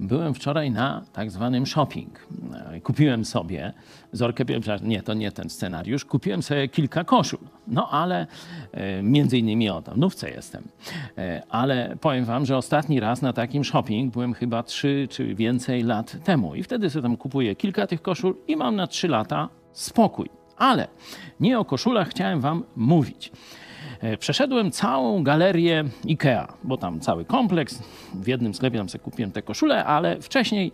byłem wczoraj na tak zwanym shopping. Kupiłem sobie, Zorkę nie, to nie ten scenariusz, kupiłem sobie kilka koszul. No ale e, między innymi o tam, nówce jestem. E, ale powiem wam, że ostatni raz na takim shopping byłem chyba trzy czy więcej lat temu. I wtedy sobie tam kupuję kilka tych koszul i mam na trzy lata spokój. Ale nie o koszulach chciałem wam mówić. E, przeszedłem całą galerię IKEA, bo tam cały kompleks. W jednym sklepie tam sobie kupiłem te koszule, ale wcześniej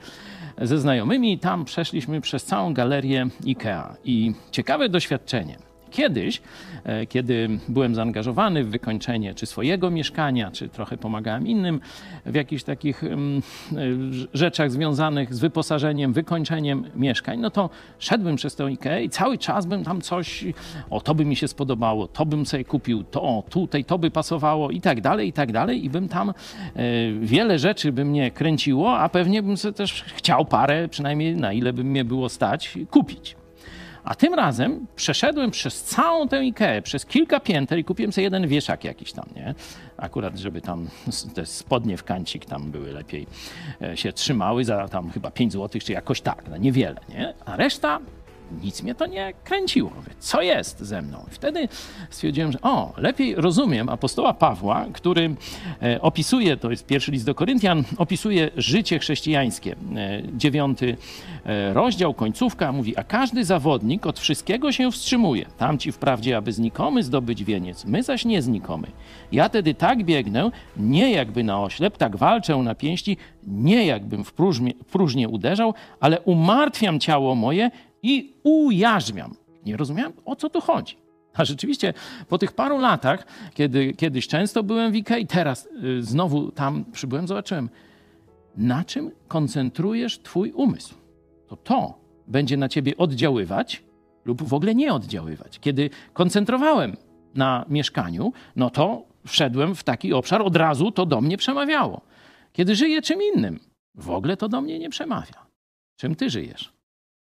ze znajomymi tam przeszliśmy przez całą galerię IKEA. I ciekawe doświadczenie. Kiedyś, e, kiedy byłem zaangażowany w wykończenie czy swojego mieszkania, czy trochę pomagałem innym w jakichś takich mm, e, rzeczach związanych z wyposażeniem, wykończeniem mieszkań, no to szedłem przez tę IKEA i cały czas bym tam coś, o to by mi się spodobało, to bym sobie kupił, to tutaj to by pasowało i tak dalej, i tak dalej i bym tam e, wiele rzeczy by mnie kręciło, a pewnie bym sobie też chciał parę, przynajmniej na ile by mnie było stać, kupić. A tym razem przeszedłem przez całą tę Ikeę, przez kilka pięter i kupiłem sobie jeden wieszak jakiś tam, nie? Akurat, żeby tam te spodnie w kancik tam były lepiej e, się trzymały za tam chyba 5 zł, czy jakoś tak, no niewiele, nie? A reszta nic mnie to nie kręciło. Co jest ze mną? I wtedy stwierdziłem, że o, lepiej rozumiem apostoła Pawła, który e, opisuje, to jest pierwszy list do Koryntian, opisuje życie chrześcijańskie. E, dziewiąty e, rozdział, końcówka, mówi, a każdy zawodnik od wszystkiego się wstrzymuje. Tamci wprawdzie, aby znikomy zdobyć wieniec, my zaś nie znikomy. Ja tedy tak biegnę, nie jakby na oślep, tak walczę na pięści, nie jakbym w, próżnie, w uderzał, ale umartwiam ciało moje i ujarzmiam. Nie rozumiałem, o co tu chodzi. A rzeczywiście po tych paru latach, kiedy kiedyś często byłem w Ikei, teraz y, znowu tam przybyłem, zobaczyłem, na czym koncentrujesz twój umysł. To to będzie na ciebie oddziaływać lub w ogóle nie oddziaływać. Kiedy koncentrowałem na mieszkaniu, no to wszedłem w taki obszar, od razu to do mnie przemawiało. Kiedy żyję czym innym, w ogóle to do mnie nie przemawia. Czym ty żyjesz?